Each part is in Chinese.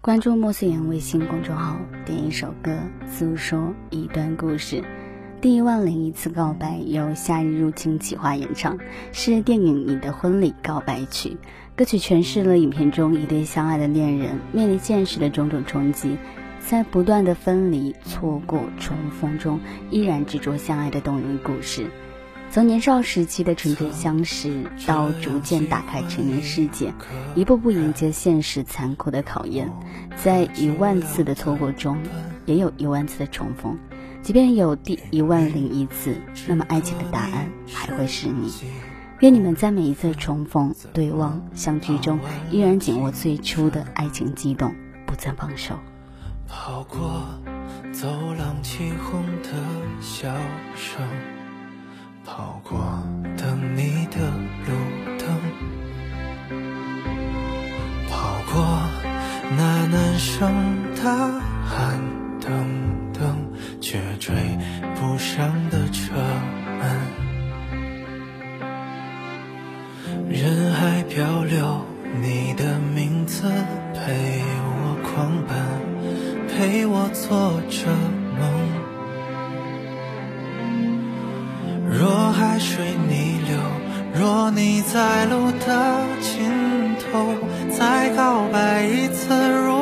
关注莫思言微信公众号，点一首歌，诉说一段故事。第一万零一次告白由夏日入侵企划演唱，是电影《你的婚礼》告白曲。歌曲诠释了影片中一对相爱的恋人面临现实的种种冲击，在不断的分离、错过、重逢中，依然执着相爱的动人故事。从年少时期的纯真相识，到逐渐打开成人世界，一步步迎接现实残酷的考验，在一万次的错过中，也有一万次的重逢。即便有第一万零一次，那么爱情的答案还会是你。愿你们在每一次重逢、对望、相聚中，依然紧握最初的爱情悸动，不曾放手。跑过走廊起哄的笑声。跑过等你的路灯，跑过那男生大喊等等，却追不上的车门。人海漂流，你的名字陪我狂奔，陪我坐着。若你在路的尽头，再告白一次如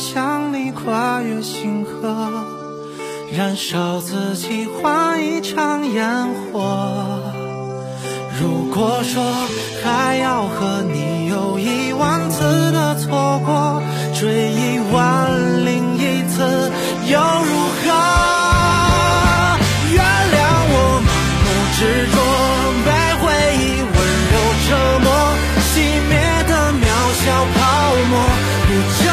向你跨越星河燃烧自己换一场烟火如果说还要和你有一万次的错过追一万零一次又如何？原谅我盲目执着被回忆温柔折磨熄灭的渺小泡沫不挣